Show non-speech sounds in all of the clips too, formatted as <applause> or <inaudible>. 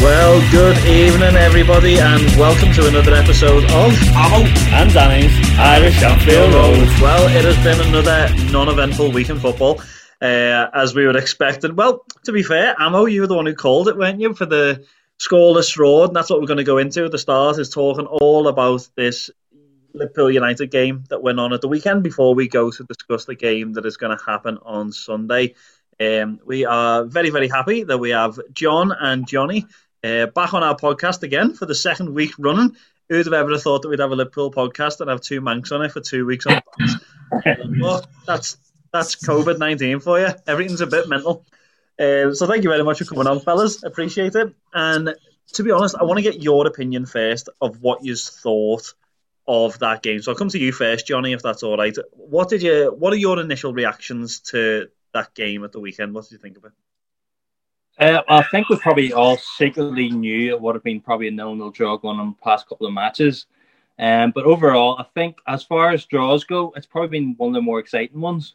Well, good evening, everybody, and welcome to another episode of Ammo and Danny's Irish Anfield Road. Well, it has been another non-eventful week in football, uh, as we would expect. And well, to be fair, Ammo, you were the one who called it, weren't you, for the scoreless road? And that's what we're going to go into at the start, is talking all about this Liverpool United game that went on at the weekend before we go to discuss the game that is going to happen on Sunday. Um, we are very, very happy that we have John and Johnny uh, back on our podcast again for the second week running. Who'd have ever thought that we'd have a Liverpool podcast and have two Mancs on it for two weeks on <laughs> well, that's that's COVID nineteen for you. Everything's a bit mental. Uh, so thank you very much for coming on, fellas. Appreciate it. And to be honest, I want to get your opinion first of what you thought of that game. So I'll come to you first, Johnny, if that's all right. What did you? What are your initial reactions to that game at the weekend? What did you think of it? Uh, I think we probably all secretly knew it would have been probably a nil-nil draw going on the past couple of matches. Um, but overall, I think as far as draws go, it's probably been one of the more exciting ones.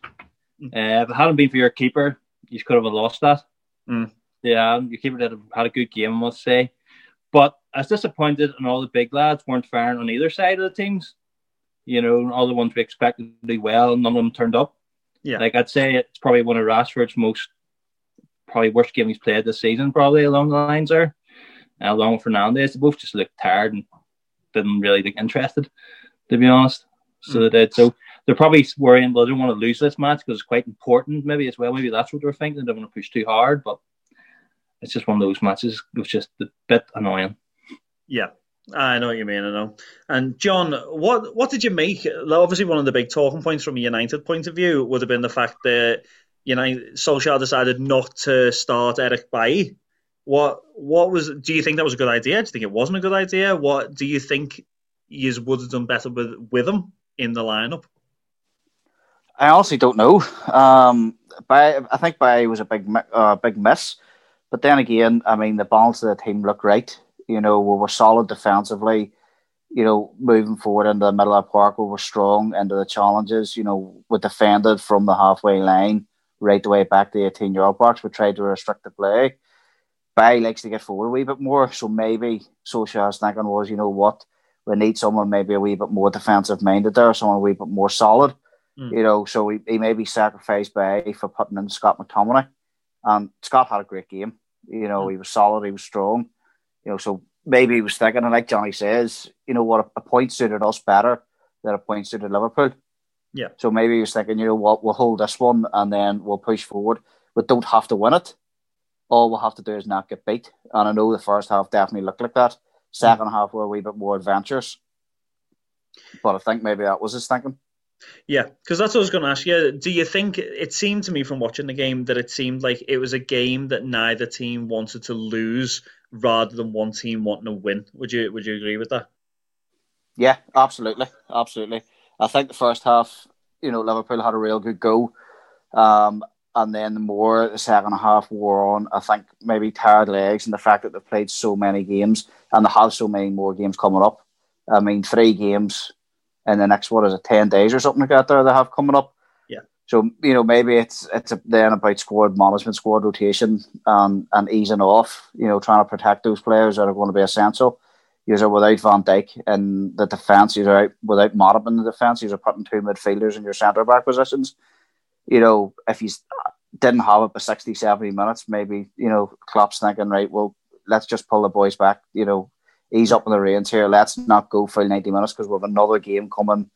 Uh, if it hadn't been for your keeper, you could have lost that. Mm. Yeah, your keeper did, had a good game, I must say. But I was disappointed, and all the big lads weren't firing on either side of the teams. You know, all the ones we expected to do well, none of them turned up. Yeah. Like I'd say it's probably one of Rashford's most probably worst game he's played this season, probably along the lines there. Uh, along with Fernandes, they both just looked tired and didn't really look interested, to be honest. So mm. they did. So they're probably worrying well, they don't want to lose this match because it's quite important, maybe as well. Maybe that's what they're thinking. They don't want to push too hard, but it's just one of those matches. It was just a bit annoying. Yeah, I know what you mean. I know. And John, what what did you make? Obviously, one of the big talking points from a United point of view would have been the fact that you know, Solskjaer decided not to start Eric Bailly. What what was? Do you think that was a good idea? Do you think it wasn't a good idea? What do you think you would have done better with with him in the lineup? I honestly don't know. Um, but I think Bailly was a big uh, big miss. But then again, I mean, the balance of the team looked right. You know, we were solid defensively. You know, moving forward into the middle of the park, we were strong into the challenges. You know, we defended from the halfway line right the way back to the 18 yard box. We tried to restrict the play. Bailly likes to get forward a wee bit more, so maybe Solskjaer's thinking was, you know what, we need someone maybe a wee bit more defensive minded there, someone a wee bit more solid. Mm. You know, so he, he maybe sacrificed Bailly for putting in Scott McTominay. And Scott had a great game. You know, mm. he was solid, he was strong. You know, so maybe he was thinking, and like Johnny says, you know what, a, a point suited us better than a point suited Liverpool. Yeah. So maybe he was thinking, you know what, we'll hold this one and then we'll push forward. We don't have to win it. All we'll have to do is not get beat. And I know the first half definitely looked like that. Second half were a wee bit more adventurous. But I think maybe that was his thinking. Yeah, because that's what I was going to ask you. Do you think it seemed to me from watching the game that it seemed like it was a game that neither team wanted to lose rather than one team wanting to win? Would you Would you agree with that? Yeah, absolutely, absolutely. I think the first half, you know, Liverpool had a real good go. Um, and then the more the second half wore on, I think maybe tired legs and the fact that they've played so many games and they have so many more games coming up. I mean, three games in the next, what is it, 10 days or something like that there they have coming up. Yeah. So you know maybe it's it's a, then about squad management, squad rotation, and and easing off. You know, trying to protect those players that are going to be essential. You're without Van Dijk in the defence. You're out without Matip in the defence. You're putting two midfielders in your centre back positions. You know, if you didn't have it for 60, 70 minutes, maybe you know Klopp's thinking, right, well, let's just pull the boys back. You know, ease up in the reins here. Let's not go full ninety minutes because we have another game coming.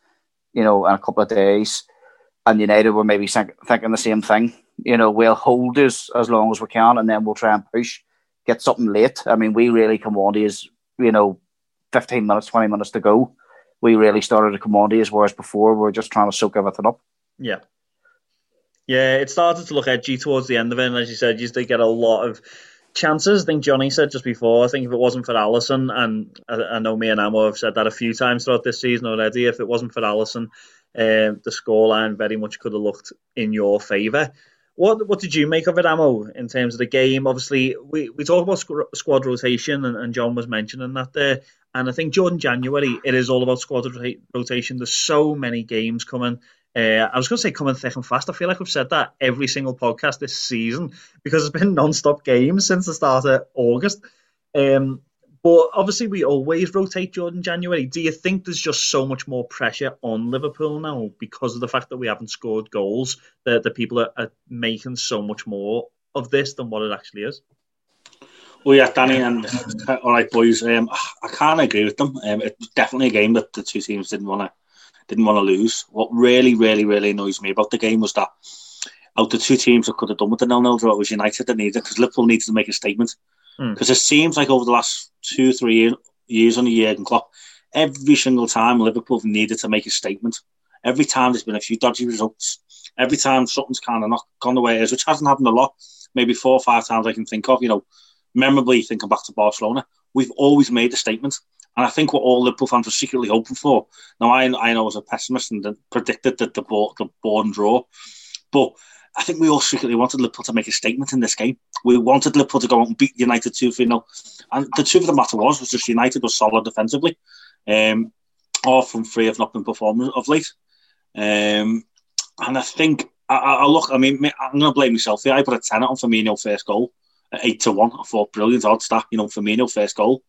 You know, in a couple of days and United were maybe think, thinking the same thing. You know, we'll hold us as long as we can, and then we'll try and push, get something late. I mean, we really come on to is you know, fifteen minutes, twenty minutes to go. We really started to come on to whereas before we were just trying to soak everything up. Yeah. Yeah, it started to look edgy towards the end of it, and as you said, you did get a lot of chances. I think Johnny said just before. I think if it wasn't for Alisson, and I, I know me and Amo have said that a few times throughout this season already. If it wasn't for Alisson, um, the scoreline very much could have looked in your favour. What what did you make of it, Amo, in terms of the game? Obviously, we, we talk about squ- squad rotation, and, and John was mentioning that there. And I think Jordan January, it is all about squad rotation. There's so many games coming. Uh, I was going to say coming thick and fast. I feel like we've said that every single podcast this season because it's been non-stop games since the start of August. Um, but obviously, we always rotate Jordan January. Do you think there's just so much more pressure on Liverpool now because of the fact that we haven't scored goals that the people are, are making so much more of this than what it actually is? Well, yeah, Danny, and all right, boys. Um, I can't agree with them. Um, it's definitely a game that the two teams didn't want to didn't want to lose. What really, really, really annoys me about the game was that out the two teams that could have done with the nil-nil draw was United that needed because Liverpool needed to make a statement. Hmm. Because mm. it seems like over the last two, three year, years on the Jurgen Klopp, every single time Liverpool needed to make a statement. Every time there's been a few dodgy results. Every time something's kind of not gone the way it is, which hasn't happened a lot. Maybe four or five times I can think of. You know, memorably thinking back to Barcelona, we've always made a statement. And I think what all Liverpool fans were secretly hoping for. Now, I, I know I was a pessimist and predicted that the board, the board and draw, but I think we all secretly wanted Liverpool to make a statement in this game. We wanted Liverpool to go out and beat United 2 3 0. And the truth of the matter was, was just United was solid defensively, um, or from three of not been performing of late. Um, and I think, I, I, look, I mean, I'm going to blame myself here. I put a 10 on Firmino first goal at 8 to 1. I thought brilliant odds that, you know, Firmino first goal.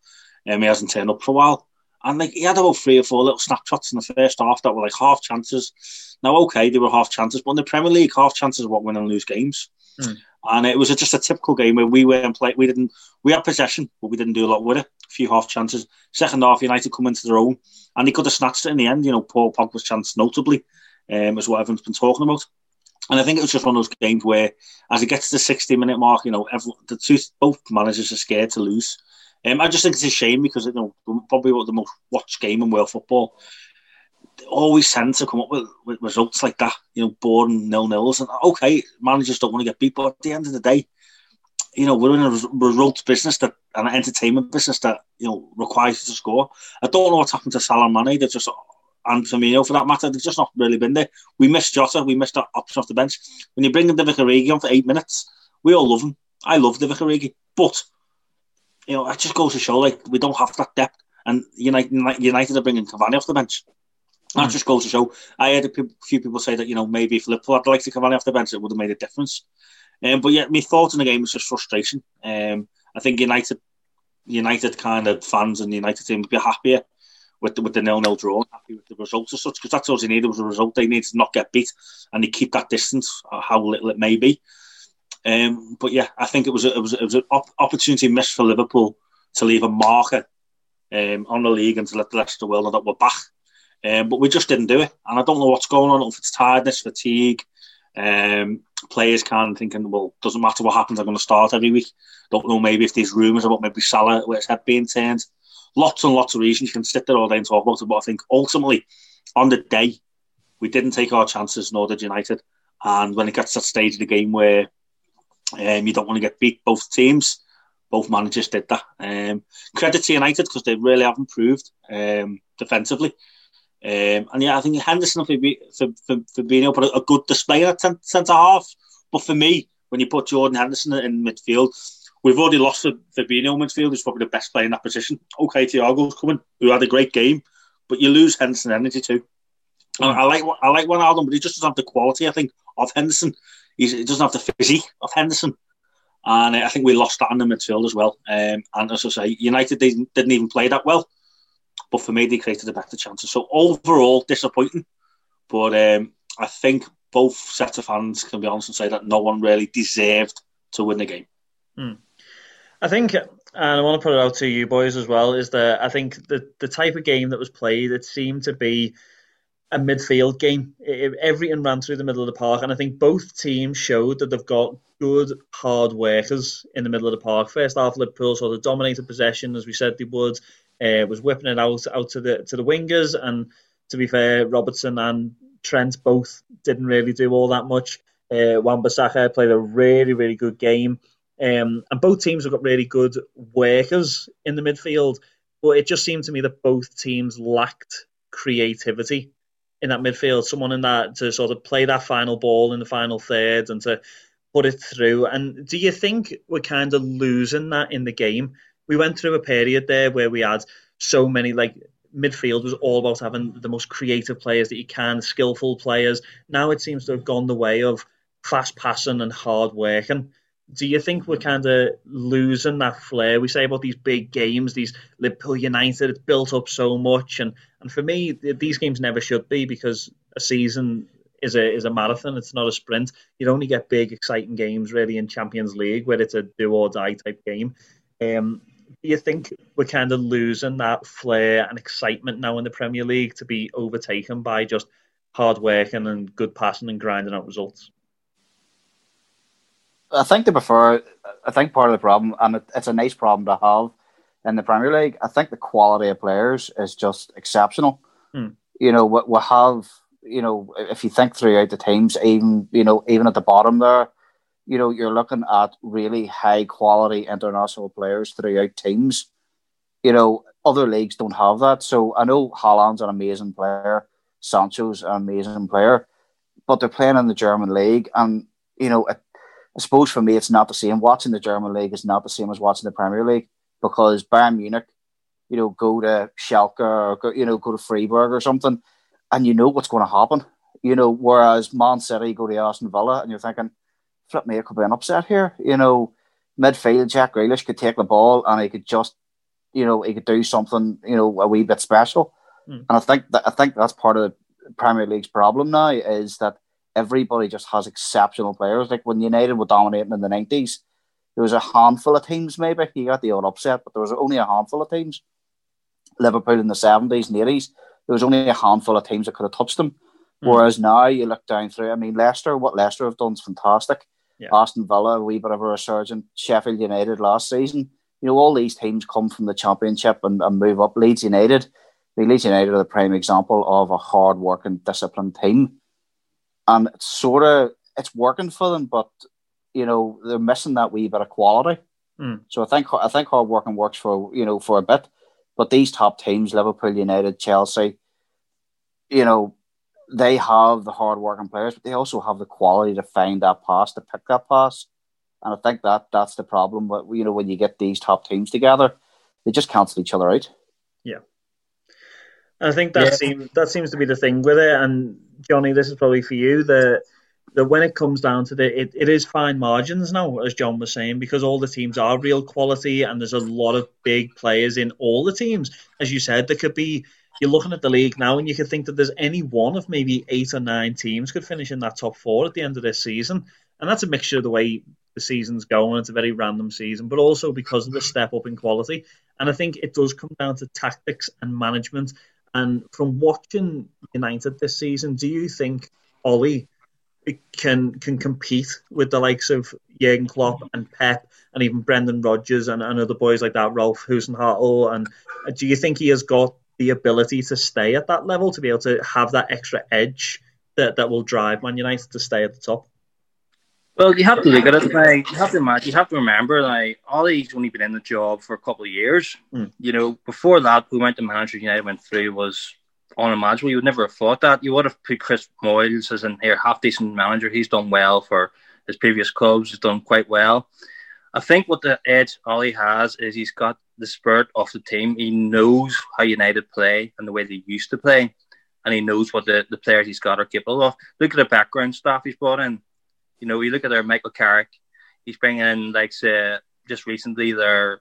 Um, he hasn't turned up for a while. And like he had about three or four little snapshots in the first half that were like half chances. Now, okay, they were half chances, but in the Premier League, half chances are what win and lose games. Mm. And it was just a typical game where we weren't play. We didn't. We had possession, but we didn't do a lot with it. A few half chances. Second half, United come into their own, and they could have snatched it in the end. You know, Paul Pogba's chance, notably, um, is what everyone's been talking about. And I think it was just one of those games where, as it gets to the 60 minute mark, you know, everyone, the two both managers are scared to lose. Um, I just think it's a shame because you know probably what the most watched game in world football. Always tend to come up with, with results like that, you know, boring nil nils. And okay, managers don't want to get beat, but at the end of the day, you know, we're in a results business that an entertainment business that you know requires you to score. I don't know what's happened to Salah Mane. They're just and Firmino for that matter. They've just not really been there. We missed Jota. We missed that option off the bench. When you bring in Divock Origi on for eight minutes, we all love him. I love Divock Origi, but you know, it just goes to show like we don't have that depth. And United, United are bringing Cavani off the bench. That mm. just goes to show. I heard a few people say that you know maybe if Liverpool had liked to Cavani off the bench, it would have made a difference. Um, but yet, my thought in the game was just frustration. Um, I think United, United kind of fans and the United team would be happier with the, with the nil nil draw, happy with the results as such, because that's all they needed was a result. They needed to not get beat and they keep that distance, uh, how little it may be. Um, but yeah, I think it was a, it was it was an op- opportunity missed for Liverpool to leave a marker um, on the league and to let the rest of the world know that we're back. Um, but we just didn't do it, and I don't know what's going on. If it's tiredness, fatigue, um, players kind of thinking, well, doesn't matter what happens, I'm going to start every week. Don't know maybe if there's rumours about maybe Salah with his head being turned. Lots and lots of reasons you can sit there all day and talk about it, but I think ultimately on the day we didn't take our chances, nor did United. And when it gets to that stage of the game where um, you don't want to get beat. Both teams, both managers did that. Um, credit to United because they really have improved um, defensively. Um, and yeah, I think Henderson for, for, for, for being able to put a, good display at centre half. But for me, when you put Jordan Henderson in midfield, we've already lost for Fabinho midfield. He's probably the best player in that position. Okay, Thiago's coming, who had a great game, but you lose Henderson energy too. I, I like I like Wijnaldum, but he just doesn't have the quality, I think, of Henderson. He's, he doesn't have the physique of Henderson. And uh, I think we lost that in the midfield as well. Um, and as I say, United didn't, didn't even play that well. But for me, they created the better chances. So overall, disappointing. But um, I think both sets of fans can be honest and say that no one really deserved to win the game. Hmm. I think, and I want to put it out to you boys as well, is that I think the the type of game that was played, it seemed to be a midfield game. Everything ran through the middle of the park, and I think both teams showed that they've got good hard workers in the middle of the park. First half, Liverpool sort of dominated possession as we said they would. Uh, was whipping it out out to the to the wingers, and to be fair, Robertson and Trent both didn't really do all that much. Uh, Wan-Bissaka played a really really good game, um, and both teams have got really good workers in the midfield. But it just seemed to me that both teams lacked creativity in that midfield, someone in that to sort of play that final ball in the final third and to put it through. And do you think we're kind of losing that in the game? We went through a period there where we had so many like midfield was all about having the most creative players that you can, skillful players. Now it seems to have gone the way of fast passing and hard working do you think we're kind of losing that flair? We say about these big games, these Liverpool United, it's built up so much, and and for me, these games never should be because a season is a is a marathon. It's not a sprint. You only get big, exciting games really in Champions League where it's a do or die type game. Um, do you think we're kind of losing that flair and excitement now in the Premier League to be overtaken by just hard working and good passing and grinding out results? I think they prefer. I think part of the problem, and it, it's a nice problem to have in the Premier League. I think the quality of players is just exceptional. Hmm. You know, we, we have. You know, if you think throughout the teams, even you know, even at the bottom there, you know, you're looking at really high quality international players throughout teams. You know, other leagues don't have that. So I know Haaland's an amazing player, Sancho's an amazing player, but they're playing in the German league, and you know, it, I suppose for me, it's not the same. Watching the German league is not the same as watching the Premier League because Bayern Munich, you know, go to Schalke or go, you know go to Freiburg or something, and you know what's going to happen. You know, whereas Man City go to Aston Villa, and you're thinking, flip me, it could be an upset here. You know, midfield Jack Grealish could take the ball and he could just, you know, he could do something, you know, a wee bit special. Mm. And I think that I think that's part of the Premier League's problem now is that everybody just has exceptional players. Like when United were dominating in the nineties, there was a handful of teams. Maybe you got the odd upset, but there was only a handful of teams. Liverpool in the seventies and eighties, there was only a handful of teams that could have touched them. Mm. Whereas now you look down through. I mean, Leicester, what Leicester have done is fantastic. Yeah. Aston Villa, a wee bit of a resurgence. Sheffield United last season. You know, all these teams come from the Championship and, and move up. Leeds United, I mean, Leeds United are the prime example of a hard working, disciplined team and it's sort of it's working for them, but you know they're missing that wee bit of quality. Mm. So I think I think hard working works for you know for a bit, but these top teams, Liverpool, United, Chelsea, you know, they have the hard working players, but they also have the quality to find that pass, to pick that pass, and I think that that's the problem. But you know, when you get these top teams together, they just cancel each other out. Yeah. I think that Yeah. seems that seems to be the thing with it. And Johnny, this is probably for you. The that when it comes down to the it, it is fine margins now, as John was saying, because all the teams are real quality and there's a lot of big players in all the teams. As you said, there could be you're looking at the league now and you could think that there's any one of maybe eight or nine teams could finish in that top four at the end of this season. And that's a mixture of the way the season's going. It's a very random season, but also because of the step up in quality. And I think it does come down to tactics and management. And from watching United this season, do you think Ollie can can compete with the likes of Jurgen Klopp and Pep and even Brendan Rodgers and, and other boys like that, Ralph Hasenhüttl? And do you think he has got the ability to stay at that level to be able to have that extra edge that, that will drive Man United to stay at the top? Well, you have to look at it. Like, you have to imagine, you have to remember, like, Ollie's only been in the job for a couple of years. Mm. You know, before that, we went to Manchester United went through was unimaginable. You would never have thought that. You would have put Chris Moyles as an here half decent manager. He's done well for his previous clubs. He's done quite well. I think what the edge Ollie has is he's got the spirit of the team. He knows how United play and the way they used to play, and he knows what the, the players he's got are capable of. Look at the background staff he's brought in. You know, you look at their Michael Carrick. He's bringing in like say just recently their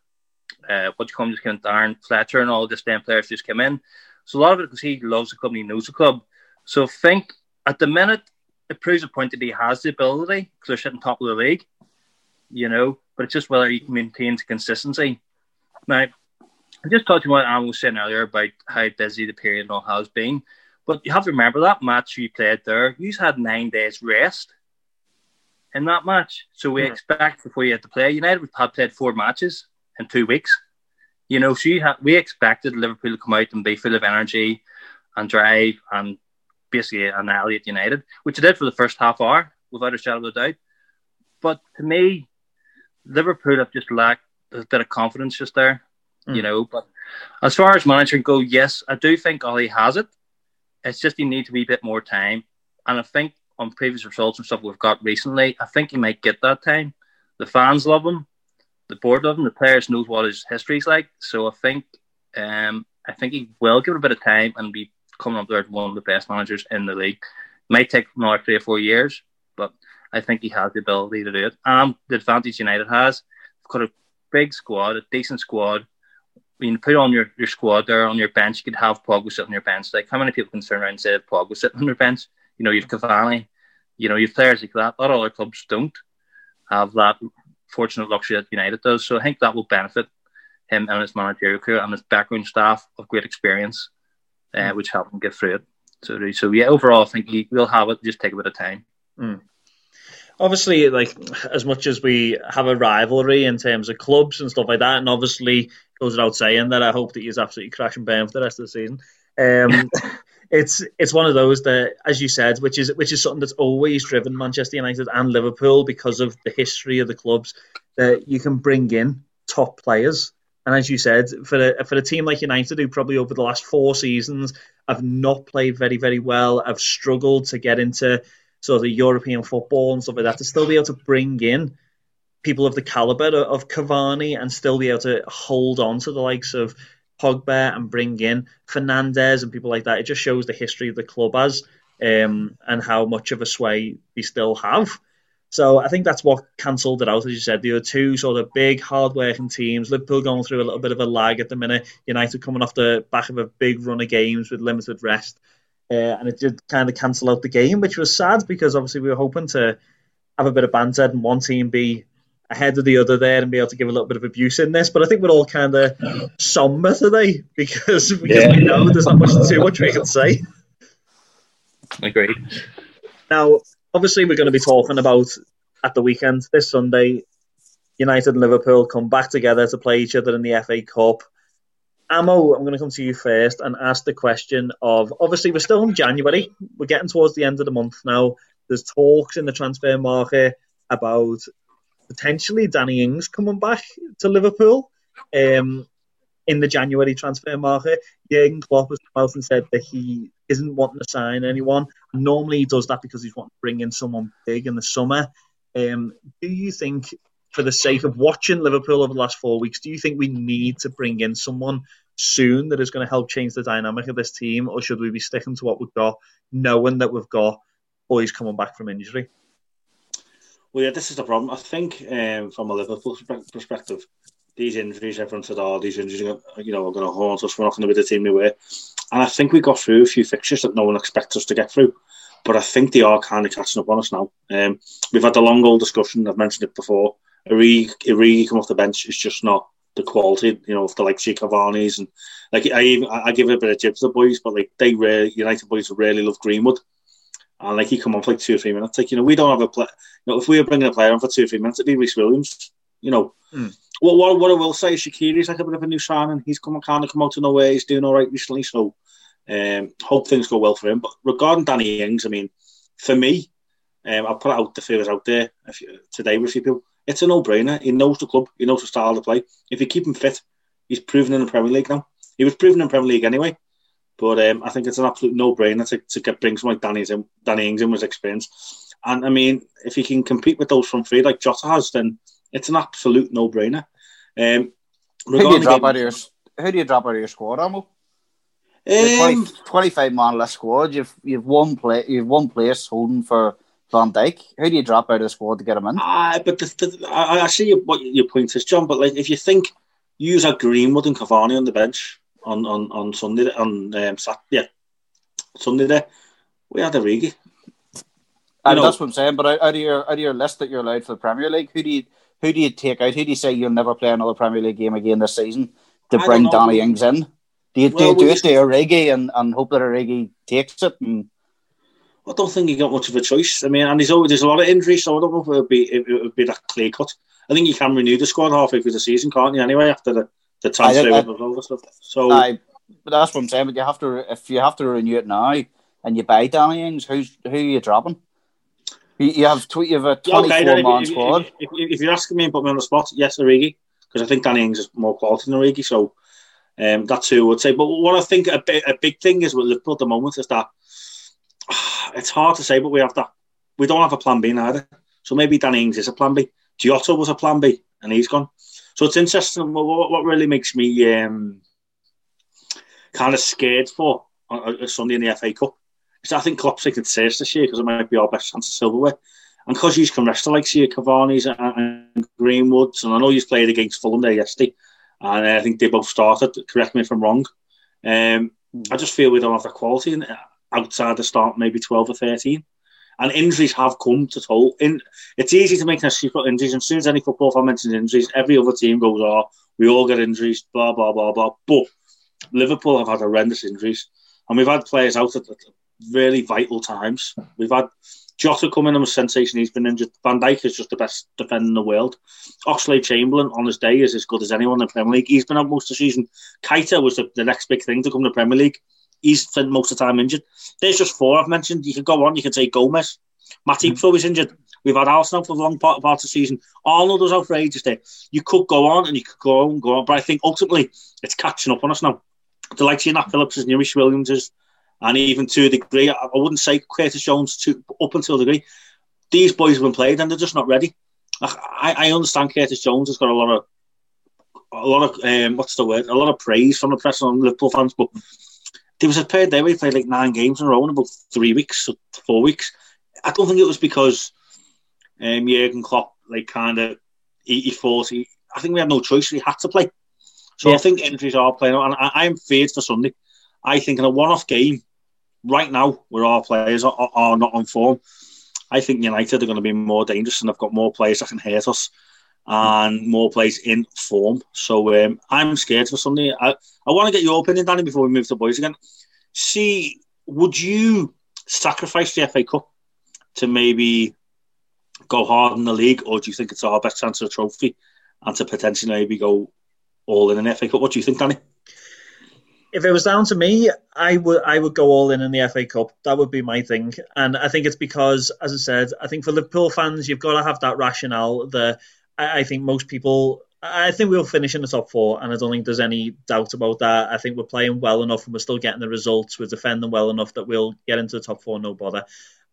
uh, what you call him, just came Darren Fletcher and all the same players just came in. So a lot of it because he loves the club and he knows the club. So I think at the minute it proves a point that he has the ability because they're sitting top of the league, you know. But it's just whether he maintains consistency. Now, I just talked what Alan was saying earlier about how busy the period all has been. But you have to remember that match you played there, you had nine days rest in that match. So we expect before you had to play, United we've had played four matches in two weeks. You know, so you ha- we expected Liverpool to come out and be full of energy and drive and basically annihilate United, which it did for the first half hour, without a shadow of a doubt. But to me, Liverpool have just lacked a bit of confidence just there, mm. you know. But as far as management go, yes, I do think Ollie has it. It's just he needs to be a bit more time. And I think on previous results and stuff we've got recently, I think he might get that time. The fans love him the board love him. The players knows what his history's like. So I think um, I think he will give it a bit of time and be coming up there as one of the best managers in the league. Might take another three or four years, but I think he has the ability to do it. And the advantage United has, got a big squad, a decent squad. When you put on your, your squad there on your bench, you could have Pogba sitting on your bench. Like how many people can turn around and say Pogba sitting on your bench? You know, you've Cavani, you know, you've players like that. A lot of other clubs don't have that fortunate luxury that United does. So I think that will benefit him and his managerial crew and his background staff of great experience, uh, mm. which help him get through it. So, so yeah, overall, I think he will have it. Just take a bit of time. Mm. Obviously, like as much as we have a rivalry in terms of clubs and stuff like that, and obviously goes without saying that I hope that he's absolutely crashing burn for the rest of the season. Um, <laughs> it's it's one of those that, as you said, which is which is something that's always driven Manchester United and Liverpool because of the history of the clubs that you can bring in top players. And as you said, for a, for a team like United, who probably over the last four seasons have not played very very well, have struggled to get into sort of European football and stuff like that, to still be able to bring in people of the caliber of Cavani and still be able to hold on to the likes of Pogba and bring in Fernandes and people like that. It just shows the history of the club as um, and how much of a sway they still have. So I think that's what cancelled it out, as you said. There are two sort of big, hard-working teams. Liverpool going through a little bit of a lag at the minute. United coming off the back of a big run of games with limited rest, uh, and it did kind of cancel out the game, which was sad because obviously we were hoping to have a bit of banter and one team be ahead of the other there and be able to give a little bit of abuse in this. But I think we're all kind of somber today <laughs> because, because yeah. we know there's not much too much we can say. Agreed. Now, obviously, we're going to be talking about at the weekend this Sunday. United and Liverpool come back together to play each other in the FA Cup. Amo, I'm going to come to you first and ask the question of obviously we're still in January. We're getting towards the end of the month now. There's talks in the transfer market about potentially Danny Ings coming back to Liverpool um, in the January transfer market. Jurgen Klopp has come out and said that he isn't wanting to sign anyone. Normally he does that because he's wanting to bring in someone big in the summer. Um, do you think, for the sake of watching Liverpool over the last four weeks, do you think we need to bring in someone soon that is going to help change the dynamic of this team, or should we be sticking to what we've got, knowing that we've got boys coming back from injury? Well, yeah, this is the problem. I think um, from a Liverpool perspective, these injuries, everyone said, "Oh, these injuries, are, you know, are going to haunt us. We're not going to be the team we were." And I think we got through a few fixtures that no one expects us to get through. But I think they are kind of catching up on us now. Um, we've had a long old discussion. I've mentioned it before. Origi, Origi come off the bench is just not the quality, you know, of the like Cavani's and like I even I give a bit of chips to the boys, but like they really United boys really love Greenwood and like he come on for like two or three minutes. Like you know, we don't have a play. You know, if we were bringing a player on for two or three minutes, it'd be Rhys Williams. You know, mm. well, what, what I will say, Shaqiri's like a bit of a new signing. He's come kind of come out of nowhere. He's doing all right recently, so um, hope things go well for him. But regarding Danny Ings, I mean, for me, um, I'll put out the feelers out there you, today with a few people. It's a no-brainer. He knows the club. He knows the style to play. If you keep him fit, he's proven in the Premier League now. He was proven in Premier League anyway. But um, I think it's an absolute no-brainer to, to get bring someone like Danny, in, Danny Ings in with experience. And I mean, if he can compete with those from three like Jota has, then it's an absolute no-brainer. Um, who do you drop game, out of your Who do you drop out of your squad, Amo? Um, 20, 25 man less squad. You've you've one play. You've one place holding for Van Dijk. Who do you drop out of the squad to get him in? Uh, but the, the, I, I see what your point is, John. But like, if you think use a Greenwood and Cavani on the bench on on on Sunday on um, Saturday, yeah, Sunday there, we had a Origi. And that's what I'm saying. But out, of your out of your list that you're allowed for the Premier League, who do you who do you take out? Who do you say you'll never play another Premier League game again this season to bring Danny Ings in? Do you, well, do, you do it to Origi and, and hope that Origi takes it? And... I don't think he got much of a choice. I mean, and there's always there's a lot of injuries, so I don't know if it would be it would be that clear cut. I think you can renew the squad halfway through the season, can't you? Anyway, after the the transfer I, all the stuff. So, I, but that's what I'm saying. But you have to if you have to renew it now and you buy Danny Ings, who's who are you dropping? You have tw- you have a twenty-four okay, man if, squad. If, if, if, you're asking me and put me on the spot, yes, Origi, because I think Danny Ings is more quality than Origi. So um, that's who I would say. But what I think a, big, a big thing is with Liverpool at the moment is that <sighs> it's hard to say, but we have that. We don't have a plan B either. So maybe Danny Ings is a plan B. Jota was a plan B, and he's gone. So it's interesting. What, what really makes me um, kind of scared for a, a Sunday in the FA Cup is I think Klopp's taking serious this year because it might be our best chance of silverware. And because he's can rest like see Cavani's and, Greenwoods, and I know he's played against Fulham there yesterday, and I think they both started. Correct me if I'm wrong. Um, I just feel we don't have the quality in, outside the start, maybe 12 or 13. And injuries have come to toll. In it's easy to make an excuse for injuries. And as soon as any football fan mentions injuries, every other team goes, "Oh, we all get injuries." Blah blah blah blah. But Liverpool have had horrendous injuries, and we've had players out at really vital times. We've had Jota come in and was sensation. He's been injured. Van Dijk is just the best defender in the world. Oxlade Chamberlain on his day is as good as anyone in the Premier League. He's been out most of the season. Keita was the, the next big thing to come to the Premier League he's spent most of the time injured. There's just four I've mentioned. You could go on. You can say Gomez. Matip mm-hmm. is injured. We've had Arsenal for a long part, part of the season. Arnold was outrageous there. You could go on and you could go on, go on, but I think ultimately it's catching up on us now. The likes of Nat Phillips, Neco Williams, is, and even to a degree, I wouldn't say Curtis Jones to up until a degree. These boys have been played and they're just not ready. I, I understand Curtis Jones has got a lot of a lot of um, what's the word? A lot of praise from the press on Liverpool fans, but there was a period there where he played like nine games in a row in about three weeks, or four weeks. I don't think it was because um, Jurgen Klopp like kind of he, he thought he. I think we had no choice; we had to play. So yeah. I think injuries are playing, out. and I, am feared for Sunday. I think in a one-off game, right now, where our players are, are, are not on form, I think United are going to be more dangerous, and they've got more players that can hurt us and more players in form. So um, I'm scared for Sunday. I, I want to get your opinion, Danny, before we move to boys again. See, would you sacrifice the FA Cup to maybe go hard in the league, or do you think it's our best chance of a trophy and to potentially maybe go all in an FA Cup? What do you think, Danny? If it was down to me, I would I would go all in in the FA Cup. That would be my thing, and I think it's because, as I said, I think for Liverpool fans, you've got to have that rationale. The I, I think most people I think we'll finish in the top four, and I don't think there's any doubt about that. I think we're playing well enough, and we're still getting the results. We're defending well enough that we'll get into the top four, no bother.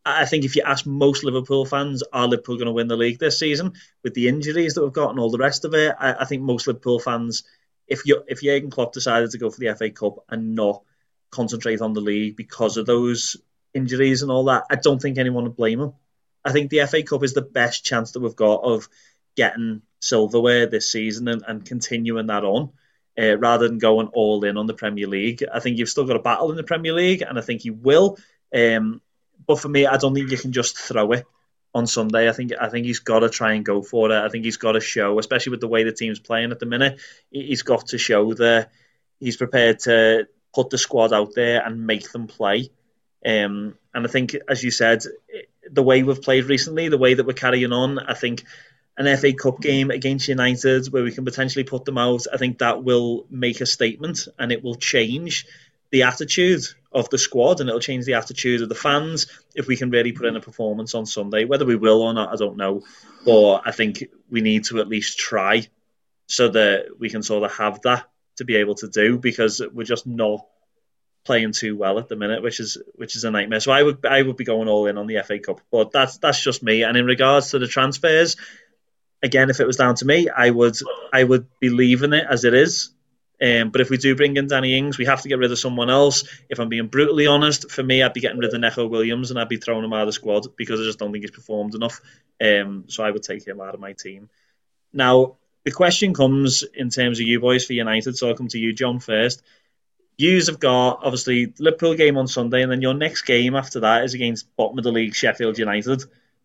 I think if you ask most Liverpool fans, are Liverpool going to win the league this season with the injuries that we've got and all the rest of it? I, I think most Liverpool fans, if you if Jurgen Klopp decided to go for the FA Cup and not concentrate on the league because of those injuries and all that, I don't think anyone would blame him. I think the FA Cup is the best chance that we've got of getting silverware this season and, and continuing that on. Uh, rather than going all in on the Premier League, I think you've still got a battle in the Premier League, and I think you will. Um, but for me, I don't think you can just throw it on Sunday. I think I think he's got to try and go for it. I think he's got to show, especially with the way the team's playing at the minute, he's got to show that he's prepared to put the squad out there and make them play. Um, and I think, as you said, the way we've played recently, the way that we're carrying on, I think an FA Cup game against United where we can potentially put them out, I think that will make a statement and it will change the attitude of the squad and it'll change the attitude of the fans if we can really put in a performance on Sunday. Whether we will or not, I don't know. But I think we need to at least try so that we can sort of have that to be able to do because we're just not playing too well at the minute, which is which is a nightmare. So I would I would be going all in on the FA Cup, but that's that's just me. And in regards to the transfers, again, if it was down to me, I would I would be leaving it as it is Um, but if we do bring in Danny Ings, we have to get rid of someone else. If I'm being brutally honest, for me, I'd be getting rid of Neco Williams and I'd be throwing him out of the squad because I just don't think he's performed enough. Um, so I would take him out of my team. Now, the question comes in terms of you boys for United. So I'll come to you, John, first. Yous have got obviously Liverpool game on Sunday, and then your next game after that is against bottom of the league Sheffield United.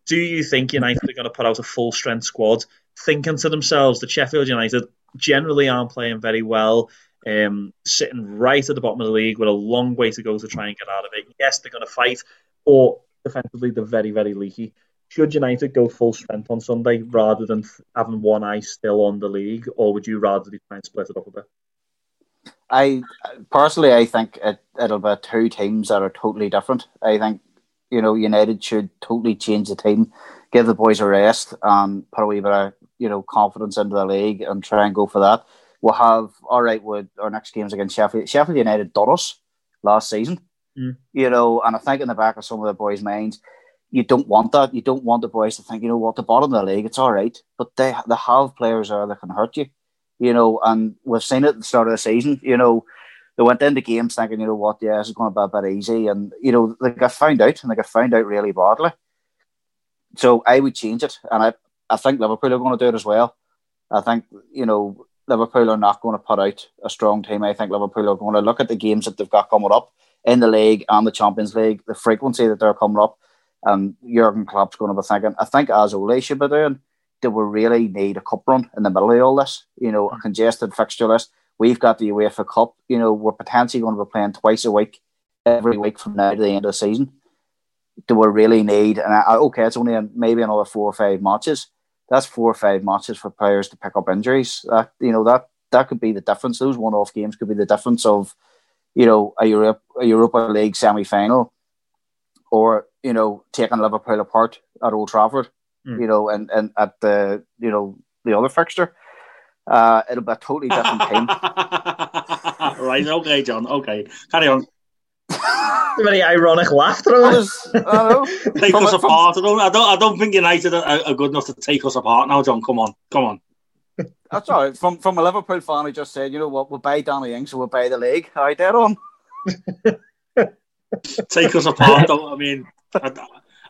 Do you think United are going to put out a full strength squad, thinking to themselves that Sheffield United generally aren't playing very well, um, sitting right at the bottom of the league with a long way to go to try and get out of it? Yes, they're going to fight, or defensively they're very, very leaky. Should United go full strength on Sunday rather than having one eye still on the league, or would you rather try and split it up a bit? I personally, I think it, it'll be two teams that are totally different. I think you know United should totally change the team, give the boys a rest, and put a wee bit of you know confidence into the league and try and go for that. We'll have all right with our next games against Sheffield. Sheffield United done us last season, mm. you know, and I think in the back of some of the boys' minds, you don't want that. You don't want the boys to think, you know what, the bottom of the league, it's all right, but they they have players there that can hurt you you know, and we've seen it at the start of the season, you know, they went into games thinking, you know what, yeah, this is going to be a bit easy. And, you know, they got found out and they got found out really badly. So I would change it. And I, I think Liverpool are going to do it as well. I think, you know, Liverpool are not going to put out a strong team. I think Liverpool are going to look at the games that they've got coming up in the league and the Champions League, the frequency that they're coming up. And Jurgen Klopp's going to be thinking, I think as Ole should be doing, do we really need a cup run in the middle of all this? You know, a mm. congested fixture list. We've got the UEFA Cup. You know, we're potentially going to be playing twice a week, every week from now to the end of the season. Do we really need? And I, okay, it's only maybe another four or five matches. That's four or five matches for players to pick up injuries. That you know that that could be the difference. Those one-off games could be the difference of, you know, a Europe a Europa League semi-final, or you know, taking Liverpool apart at Old Trafford mm. you know, and, and at the you know the other fixture. Uh, it'll be a totally different team. <laughs> right, okay, John. Okay, carry on. Very ironic laughter. Was, I take from us apart. I don't. I don't. I don't think United are, are, good enough to take us apart now, John. Come on, come on. That's all right. From from a Liverpool fan who just said, you know what, we'll buy Danny Ings, so we'll buy the league. All right, dead on. take us apart, though. I mean, I,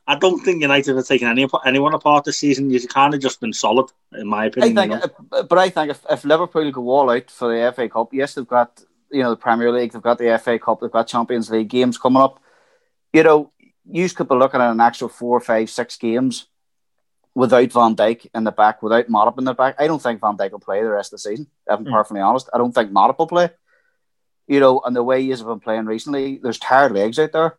I don't think United have taken any anyone apart this season. You've kind of just been solid, in my opinion. I think, you know? but I think if, if Liverpool go all out for the FA Cup, yes, they've got you know the Premier League, they've got the FA Cup, they've got Champions League games coming up. You know, you could be looking at an actual four, five, six games without Van Dijk in the back, without Matip in the back. I don't think Van Dijk will play the rest of the season. If I'm mm. perfectly honest, I don't think Matip will play. You know, and the way he's been playing recently, there's tired legs out there.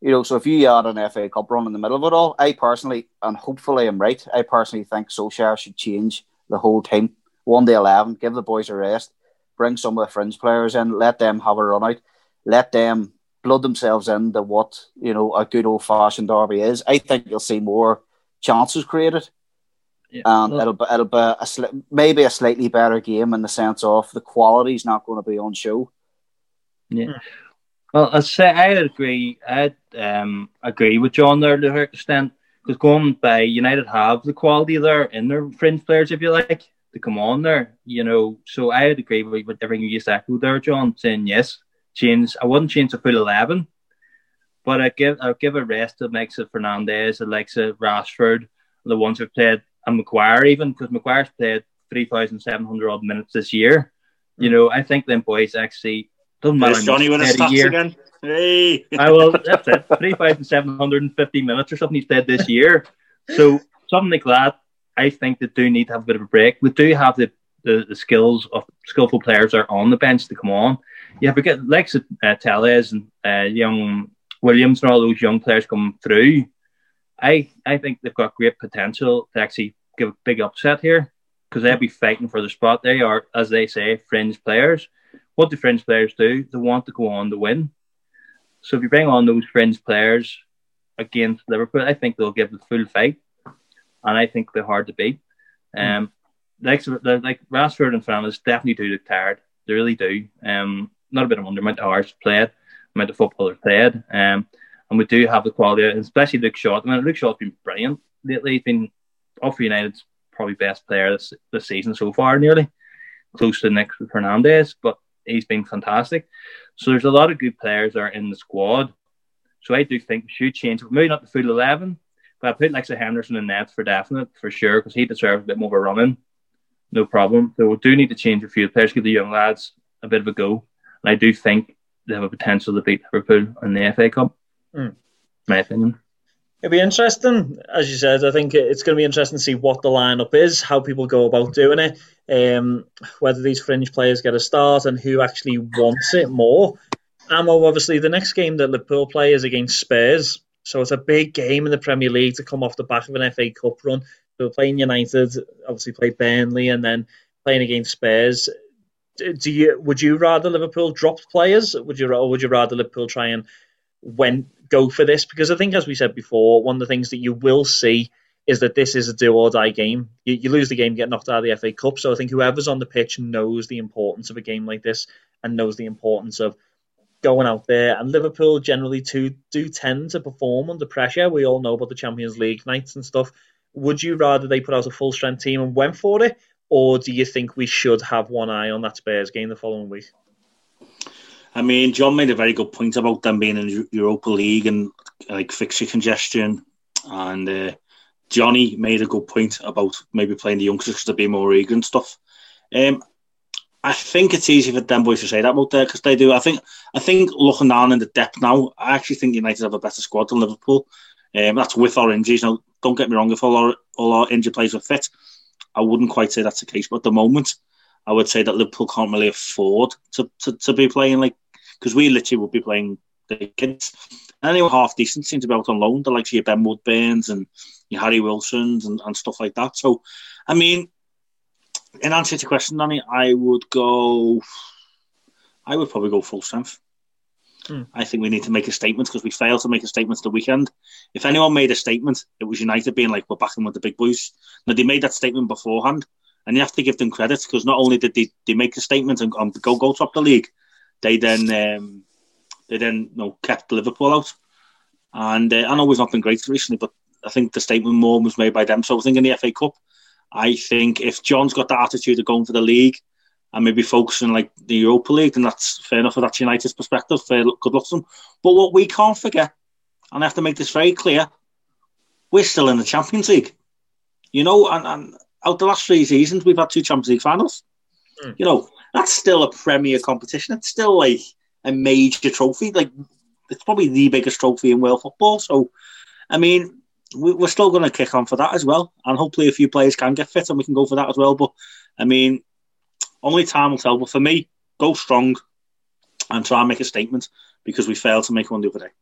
You know, so if you add an FA Cup run in the middle of it all, I personally, and hopefully I'm right, I personally think Solskjaer should change the whole team. One day 11, give the boys a rest, bring some of the fringe players in, let them have a run out, let them blood themselves into what, you know, a good old fashioned derby is. I think you'll see more chances created. Yeah. And well, it'll be, it'll be a sli- maybe a slightly better game in the sense of the quality's not going to be on show. Yeah. Hmm. Well, I say I'd agree. I'd um, agree with John there to a certain extent because going by United have the quality there in their fringe players, if you like, to come on there. You know, so I'd agree with, with everything you just echoed there, John, saying yes, change. I wouldn't change the full eleven, but I give I give a rest to Alexa Fernandes, Alexa Rashford, the ones who've played, and Maguire even because Maguire's played three thousand seven hundred odd minutes this year. You know, I think them boys actually doesn't matter. Johnny with his stats again. Hey. <laughs> I will. That's it. Three thousand seven hundred and fifty minutes or something he's played this year. So something like that, I think they do need to have a bit of a break. We do have the, the, the skills of skillful players are on the bench to come on. You have to get like uh, Telles and uh, young Williams and all those young players come through. I I think they've got great potential to actually give a big upset here because they'll be fighting for the spot. They are, as they say, fringe players what do fringe players do? They want to go on to win. So if you bring on those fringe players against Liverpool, I think they'll give the full fight, and I think they're hard to beat. Um, like like Rashford and Fernandes definitely do look tired. They really do. Um, not a bit of wonder amount of hours played, amount of football played. Um, and we do have the quality, especially Luke Shaw. I mean, Luke Shaw's been brilliant lately. He's been off United's probably best player this, this season so far, nearly close to Nick Fernandes, but he's been fantastic. So there's a lot of good players that are in the squad. So I do think we should change, maybe not the full 11, but I put a Henderson in net for definite, for sure, because he deserves a bit more of a running. No problem. So we do need to change a few players, give the young lads a bit of a go. And I do think they have a potential to beat Liverpool in the FA Cup. Mm. My opinion. It'll be interesting, as you said. I think it's going to be interesting to see what the lineup is, how people go about doing it, um, whether these fringe players get a start, and who actually wants it more. Ammo, obviously, the next game that Liverpool play is against Spurs, so it's a big game in the Premier League to come off the back of an FA Cup run. So playing United, obviously play Burnley, and then playing against Spurs. Do you would you rather Liverpool drop players? Would you or would you rather Liverpool try and when go for this? Because I think, as we said before, one of the things that you will see is that this is a do or die game. You, you lose the game, get knocked out of the FA Cup. So I think whoever's on the pitch knows the importance of a game like this and knows the importance of going out there. And Liverpool generally do tend to perform under pressure. We all know about the Champions League nights and stuff. Would you rather they put out a full strength team and went for it, or do you think we should have one eye on that Spurs game the following week? I mean, John made a very good point about them being in Europa League and like fixture congestion, and uh, Johnny made a good point about maybe playing the youngsters to be more eager and stuff. Um, I think it's easy for them boys to say that about there because they do. I think I think looking down in the depth now, I actually think United have a better squad than Liverpool. Um, that's with our injuries. Now, don't get me wrong, if all our all our injured players are fit, I wouldn't quite say that's the case. But at the moment, I would say that Liverpool can't really afford to, to, to be playing like because we literally would be playing the kids. And anyone half decent seem to be out on loan, the likes of your Ben Woodburns and your Harry Wilsons and, and stuff like that. So, I mean, in answer to your question, Danny, I would go. I would probably go full strength. Hmm. I think we need to make a statement because we failed to make a statement the weekend. If anyone made a statement, it was United being like, we're backing with the big boys. Now, they made that statement beforehand, and you have to give them credit because not only did they, they make the statement and, and go go top the league, they then um, they then you know, kept Liverpool out. And uh, I know we've not been great recently, but I think the statement more was made by them. So I think in the FA Cup, I think if John's got that attitude of going for the league and maybe focusing like the Europa League, then that's fair enough. That's United's perspective. Fair, good luck to them. But what we can't forget, and I have to make this very clear, we're still in the Champions League. You know, and, and out the last three seasons, we've had two Champions League finals. Mm. You know, that's still a Premier competition. It's still like a major trophy. Like it's probably the biggest trophy in world football. So, I mean, we're still going to kick on for that as well, and hopefully a few players can get fit and we can go for that as well. But I mean, only time will tell. But for me, go strong and try and make a statement because we failed to make one the other day.